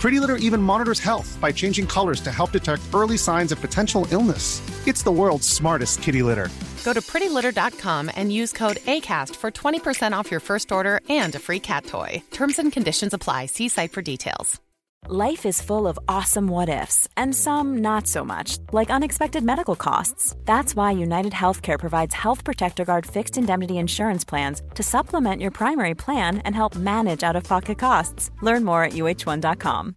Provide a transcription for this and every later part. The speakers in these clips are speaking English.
Pretty Litter even monitors health by changing colors to help detect early signs of potential illness. It's the world's smartest kitty litter. Go to prettylitter.com and use code ACAST for 20% off your first order and a free cat toy. Terms and conditions apply. See site for details. Life is full of awesome what ifs, and some not so much, like unexpected medical costs. That's why United Healthcare provides Health Protector Guard fixed indemnity insurance plans to supplement your primary plan and help manage out of pocket costs. Learn more at uh1.com.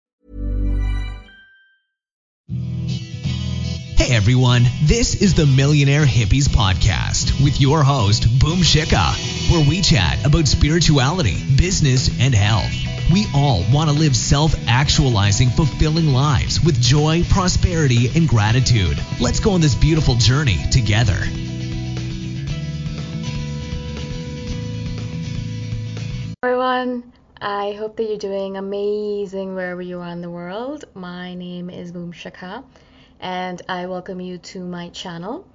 Everyone, this is the Millionaire Hippies Podcast with your host, Boom Shikha, where we chat about spirituality, business, and health. We all want to live self actualizing, fulfilling lives with joy, prosperity, and gratitude. Let's go on this beautiful journey together. everyone. I hope that you're doing amazing wherever you are in the world. My name is Boom Shikha, and I welcome you to my channel.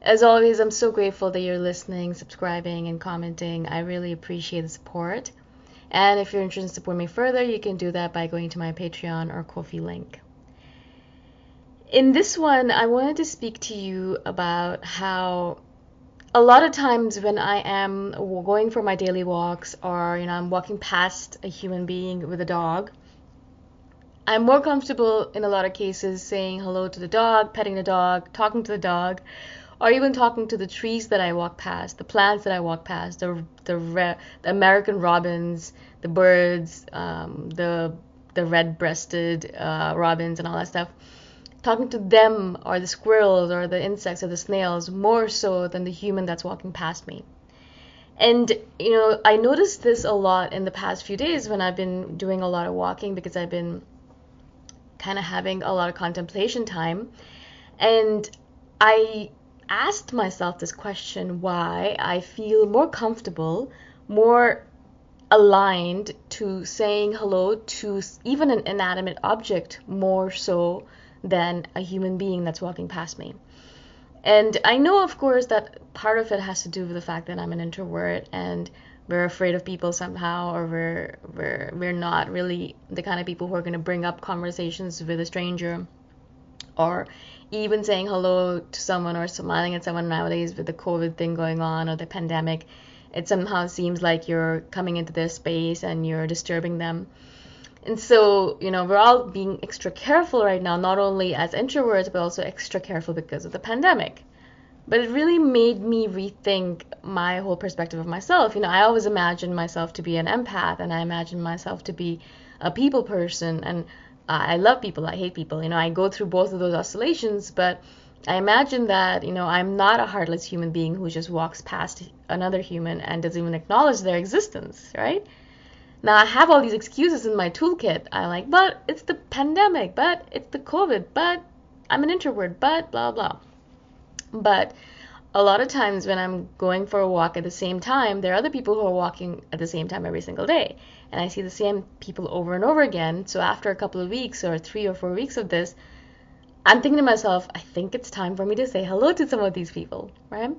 As always, I'm so grateful that you're listening, subscribing, and commenting. I really appreciate the support. And if you're interested in supporting me further, you can do that by going to my Patreon or Ko-fi link. In this one, I wanted to speak to you about how a lot of times when I am going for my daily walks or you know I'm walking past a human being with a dog, I'm more comfortable in a lot of cases saying hello to the dog, petting the dog, talking to the dog, or even talking to the trees that I walk past, the plants that I walk past, the the, re- the American robins, the birds, um, the the red-breasted uh, robins, and all that stuff talking to them or the squirrels or the insects or the snails more so than the human that's walking past me. And you know, I noticed this a lot in the past few days when I've been doing a lot of walking because I've been kind of having a lot of contemplation time. And I asked myself this question why I feel more comfortable, more aligned to saying hello to even an inanimate object more so than a human being that's walking past me. And I know, of course, that part of it has to do with the fact that I'm an introvert and we're afraid of people somehow, or we're we're we're not really the kind of people who are going to bring up conversations with a stranger, or even saying hello to someone or smiling at someone nowadays with the COVID thing going on or the pandemic. It somehow seems like you're coming into their space and you're disturbing them. And so, you know, we're all being extra careful right now, not only as introverts, but also extra careful because of the pandemic. But it really made me rethink my whole perspective of myself. You know, I always imagined myself to be an empath and I imagined myself to be a people person. And I love people, I hate people. You know, I go through both of those oscillations, but I imagine that, you know, I'm not a heartless human being who just walks past another human and doesn't even acknowledge their existence, right? Now I have all these excuses in my toolkit. I'm like, but it's the pandemic, but it's the COVID, but I'm an introvert, but blah blah. But a lot of times when I'm going for a walk at the same time, there are other people who are walking at the same time every single day. And I see the same people over and over again. So after a couple of weeks or three or four weeks of this, I'm thinking to myself, I think it's time for me to say hello to some of these people, right?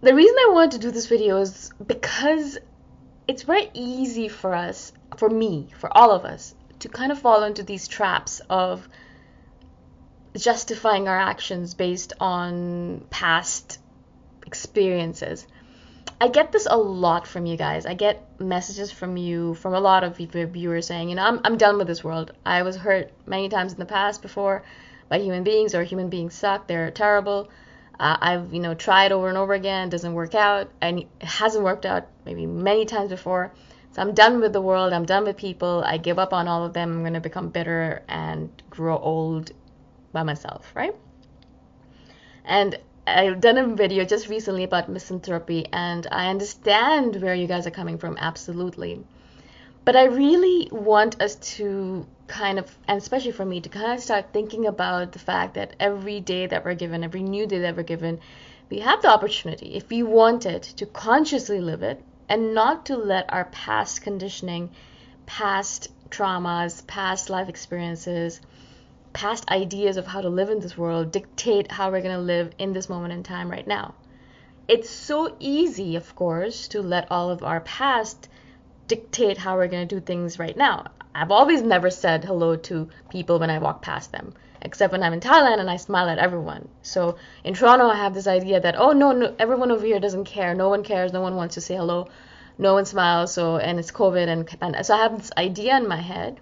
The reason I wanted to do this video is because it's very easy for us, for me, for all of us, to kind of fall into these traps of justifying our actions based on past experiences. I get this a lot from you guys. I get messages from you, from a lot of viewers saying, you know, I'm, I'm done with this world. I was hurt many times in the past before by human beings, or human beings suck, they're terrible. Uh, I've you know tried over and over again, doesn't work out, and it hasn't worked out maybe many times before. So I'm done with the world. I'm done with people. I give up on all of them. I'm gonna become bitter and grow old by myself, right? And I've done a video just recently about misanthropy, and I understand where you guys are coming from, absolutely. But I really want us to kind of, and especially for me, to kind of start thinking about the fact that every day that we're given, every new day that we're given, we have the opportunity, if we want it, to consciously live it and not to let our past conditioning, past traumas, past life experiences, past ideas of how to live in this world dictate how we're going to live in this moment in time right now. It's so easy, of course, to let all of our past dictate how we're going to do things right now. I've always never said hello to people when I walk past them, except when I'm in Thailand and I smile at everyone. So in Toronto, I have this idea that oh no, no, everyone over here doesn't care. No one cares. No one wants to say hello. No one smiles. So and it's COVID and, and so I have this idea in my head,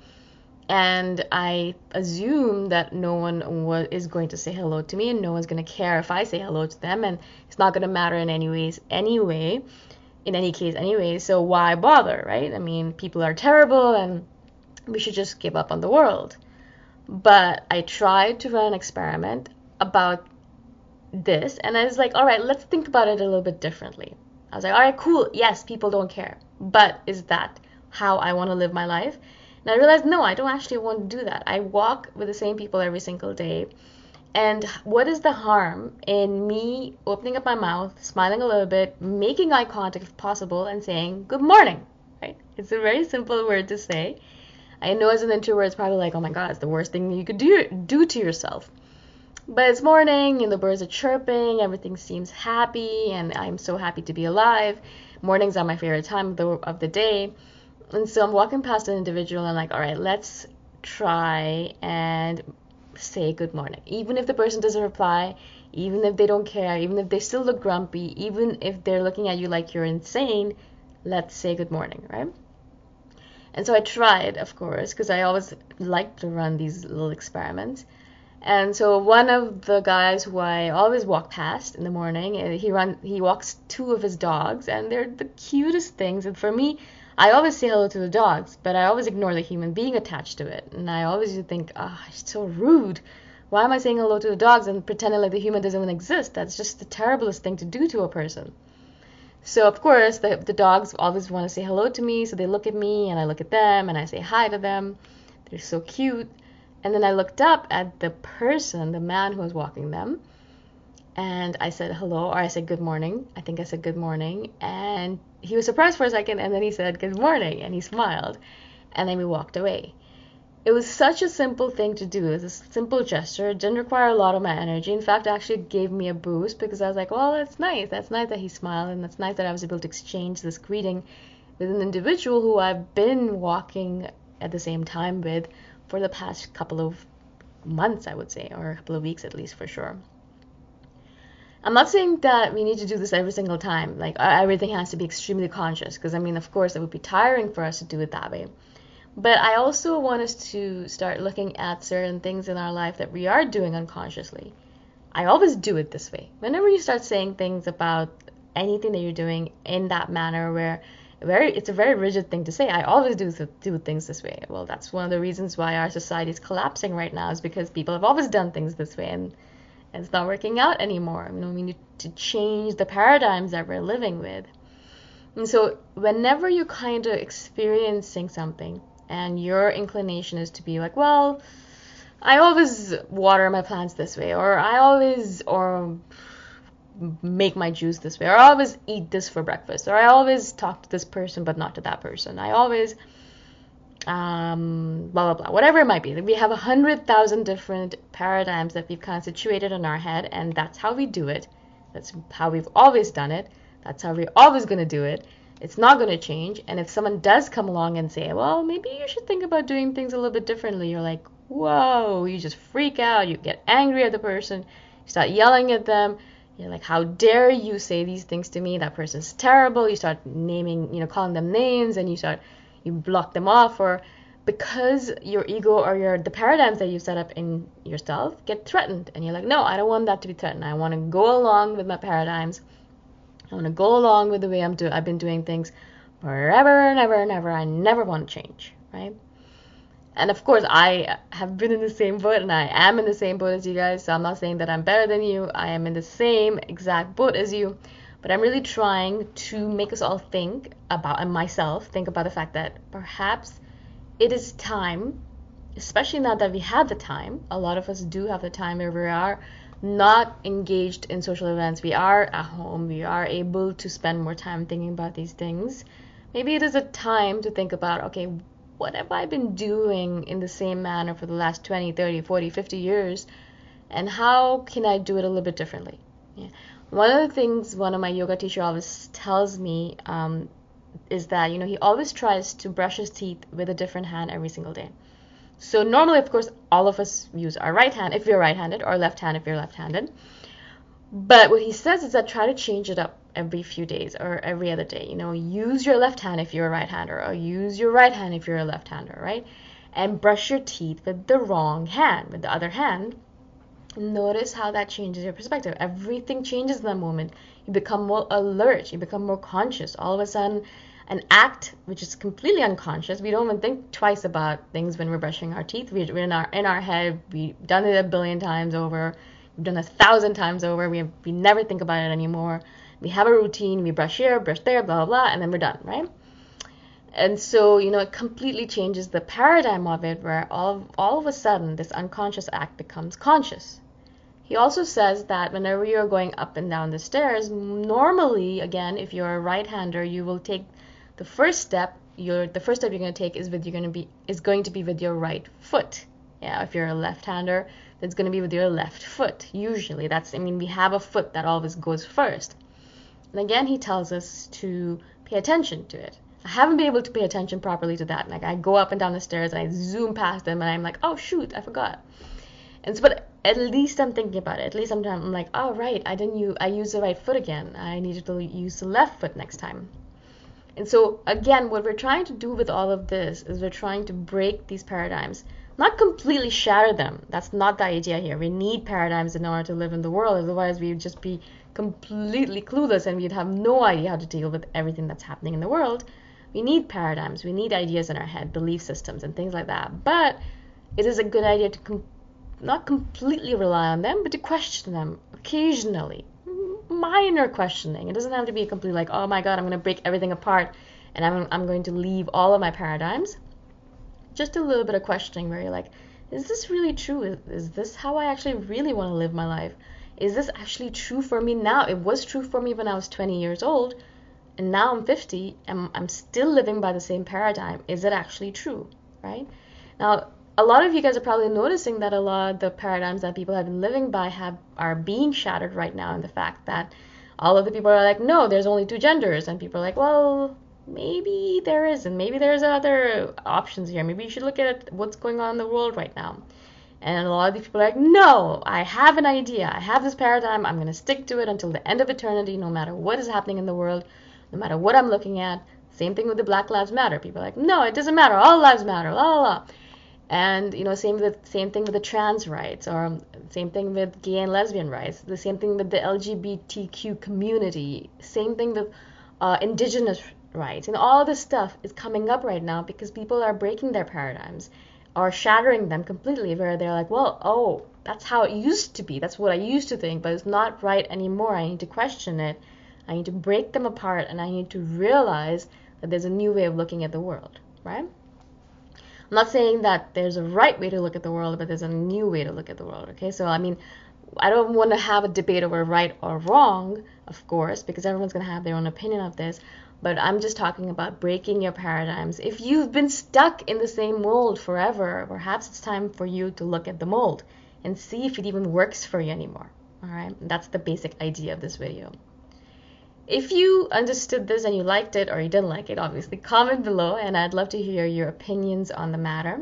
and I assume that no one is going to say hello to me, and no one's going to care if I say hello to them, and it's not going to matter in any ways anyway. In any case, anyway. So why bother, right? I mean, people are terrible and we should just give up on the world. But I tried to run an experiment about this, and I was like, all right, let's think about it a little bit differently. I was like, all right, cool, yes, people don't care, but is that how I want to live my life? And I realized, no, I don't actually want to do that. I walk with the same people every single day. And what is the harm in me opening up my mouth, smiling a little bit, making eye contact if possible, and saying good morning? Right? It's a very simple word to say. I know as an introvert, it's probably like, oh my god, it's the worst thing you could do do to yourself. But it's morning, and the birds are chirping, everything seems happy, and I'm so happy to be alive. Mornings are my favorite time of the of the day, and so I'm walking past an individual, and I'm like, all right, let's try and say good morning, even if the person doesn't reply, even if they don't care, even if they still look grumpy, even if they're looking at you like you're insane. Let's say good morning, right? And so I tried, of course, because I always like to run these little experiments. And so one of the guys who I always walk past in the morning, eh, he run he walks two of his dogs, and they're the cutest things. And for me, I always say hello to the dogs, but I always ignore the human being attached to it. And I always think, ah, oh, it's so rude. Why am I saying hello to the dogs and pretending like the human doesn't even exist? That's just the terriblest thing to do to a person. So of course the the dogs always want to say hello to me, so they look at me and I look at them and I say hi to them. They're so cute. And then I looked up at the person, the man who was walking them, and I said hello or I said good morning. I think I said good morning and he was surprised for a second and then he said good morning and he smiled and then we walked away. it was such a simple thing to do. It was a simple gesture. It didn't require a lot of my energy. In fact, it actually gave me a boost because I was like, well, that's nice. That's nice that he smiled, and that's nice that I was able to exchange this greeting with an individual who I've been walking at the same time with for the past couple of months, I would say, or a couple of weeks at least for sure. I'm not saying that we need to do this every single time. Like everything has to be extremely conscious because I mean, of course, it would be tiring for us to do it that way. But I also want us to start looking at certain things in our life that we are doing unconsciously. I always do it this way. Whenever you start saying things about anything that you're doing in that manner where very it's a very rigid thing to say. I always do do things this way. Well, that's one of the reasons why our society is collapsing right now is because people have always done things this way and it's not working out anymore. You know, we need to change the paradigms that we're living with. And so whenever you're kind of experiencing something and your inclination is to be like, well, I always water my plants this way, or I always or make my juice this way, or I always eat this for breakfast, or I always talk to this person but not to that person. I always um, blah blah blah, whatever it might be. We have a hundred thousand different paradigms that we've kind of situated in our head, and that's how we do it. That's how we've always done it. That's how we're always going to do it. It's not going to change. And if someone does come along and say, well, maybe you should think about doing things a little bit differently, you're like, whoa, you just freak out. You get angry at the person. You start yelling at them. You're like, how dare you say these things to me? That person's terrible. You start naming, you know, calling them names and you start, you block them off or because your ego or your the paradigms that you set up in yourself get threatened and you're like no i don't want that to be threatened i want to go along with my paradigms I want to go along with the way I'm do I've been doing things forever and ever and ever. I never want to change, right? And of course, I have been in the same boat and I am in the same boat as you guys. So I'm not saying that I'm better than you. I am in the same exact boat as you. But I'm really trying to make us all think about, and myself think about the fact that perhaps it is time, especially now that we have the time, a lot of us do have the time where we are not engaged in social events, we are at home, we are able to spend more time thinking about these things, maybe it is a time to think about okay, what have I been doing in the same manner for the last 20, 30, 40, 50 years, and how can I do it a little bit differently? Yeah. One of the things one of my yoga teacher always tells me um, is that you know he always tries to brush his teeth with a different hand every single day. So normally, of course, all of us use our right hand if you're right-handed or left hand if you're left-handed. But what he says is that try to change it up every few days or every other day. You know, use your left hand if you're a right-hander or use your right hand if you're a left-hander, right? And brush your teeth with the wrong hand, with the other hand. Notice how that changes your perspective. Everything changes in that moment. You become more alert. You become more conscious. All of a sudden, an act which is completely unconscious. We don't even think twice about things when we're brushing our teeth. We, are in our in our head. We've done it a billion times over. We've done it a thousand times over. We have, we never think about it anymore. We have a routine. We brush here, brush there, blah blah blah, and then we're done, right? And so you know it completely changes the paradigm of it, where all all of a sudden this unconscious act becomes conscious. He also says that whenever you're going up and down the stairs, normally, again, if you're a right-hander, you will take the first step you're the first step you're going to take is with you're going to be is going to be with your right foot. Yeah if you're a left-hander it's going to be with your left foot usually. That's i mean we have a foot that always goes first. And again he tells us to pay attention to it i haven't been able to pay attention properly to that like i go up and down the stairs and i zoom past them and i'm like oh shoot i forgot and so but at least i'm thinking about it at least sometimes i'm like oh right i didn't use i used the right foot again i needed to use the left foot next time and so, again, what we're trying to do with all of this is we're trying to break these paradigms, not completely shatter them. That's not the idea here. We need paradigms in order to live in the world, otherwise, we'd just be completely clueless and we'd have no idea how to deal with everything that's happening in the world. We need paradigms, we need ideas in our head, belief systems, and things like that. But it is a good idea to com- not completely rely on them, but to question them occasionally minor questioning. It doesn't have to be a complete like, oh my god, I'm going to break everything apart and I'm, I'm going to leave all of my paradigms. Just a little bit of questioning where you're like, is this really true? Is, is this how I actually really want to live my life? Is this actually true for me now? It was true for me when I was 20 years old, and now I'm 50 and I'm still living by the same paradigm. Is it actually true? Right? Now, a lot of you guys are probably noticing that a lot of the paradigms that people have been living by have are being shattered right now in the fact that all of the people are like, no, there's only two genders, and people are like, well, maybe there isn't. Maybe there's other options here. Maybe you should look at what's going on in the world right now. And a lot of these people are like, no, I have an idea. I have this paradigm. I'm going to stick to it until the end of eternity, no matter what is happening in the world, no matter what I'm looking at. Same thing with the Black Lives Matter. People are like, no, it doesn't matter. All lives matter. La la la. And you know, same with same thing with the trans rights, or same thing with gay and lesbian rights. The same thing with the LGBTQ community. Same thing with uh, indigenous rights. And all this stuff is coming up right now because people are breaking their paradigms or shattering them completely where they're like, well, oh, that's how it used to be. That's what I used to think, but it's not right anymore. I need to question it. I need to break them apart and I need to realize that there's a new way of looking at the world, right? I'm not saying that there's a right way to look at the world, but there's a new way to look at the world, okay? So, I mean, I don't want to have a debate over right or wrong, of course, because everyone's going to have their own opinion of this but I'm just talking about breaking your paradigms. If you've been stuck in the same mold forever, perhaps it's time for you to look at the mold and see if it even works for you anymore. All right, that's the basic idea of this video. If you understood this and you liked it or you didn't like it, obviously comment below and I'd love to hear your opinions on the matter.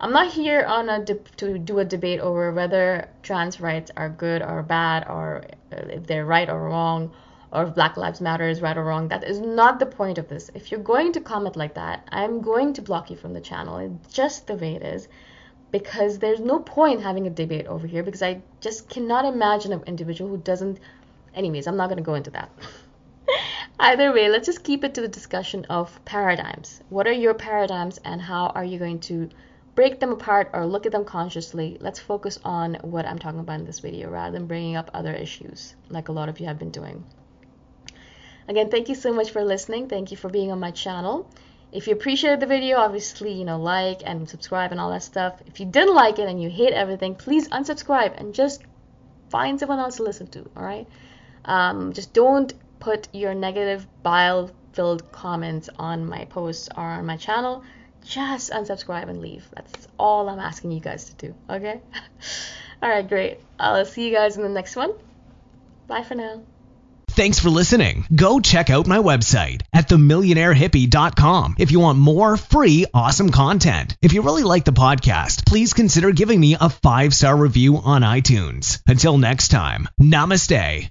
I'm not here on a to do a debate over whether trans rights are good or bad or uh, if they're right or wrong or if Black Lives Matter is right or wrong. That is not the point of this. If you're going to comment like that, I'm going to block you from the channel. It's just the way it is. Because there's no point having a debate over here because I just cannot imagine an individual who doesn't. Anyways, I'm not going to go into that. Either way, let's just keep it to the discussion of paradigms. What are your paradigms and how are you going to break them apart or look at them consciously? Let's focus on what I'm talking about in this video rather than bringing up other issues like a lot of you have been doing. Again, thank you so much for listening. Thank you for being on my channel. If you appreciated the video, obviously, you know, like and subscribe and all that stuff. If you didn't like it and you hate everything, please unsubscribe and just find someone else to listen to, all right? Um, just don't put your negative bile-filled comments on my posts or on my channel. Just unsubscribe and leave. That's all I'm asking you guys to do, okay? all right, great. I'll see you guys in the next one. Bye for now. Thanks for listening. Go check out my website at themillionairehippie.com if you want more free, awesome content. If you really like the podcast, please consider giving me a five star review on iTunes. Until next time, namaste.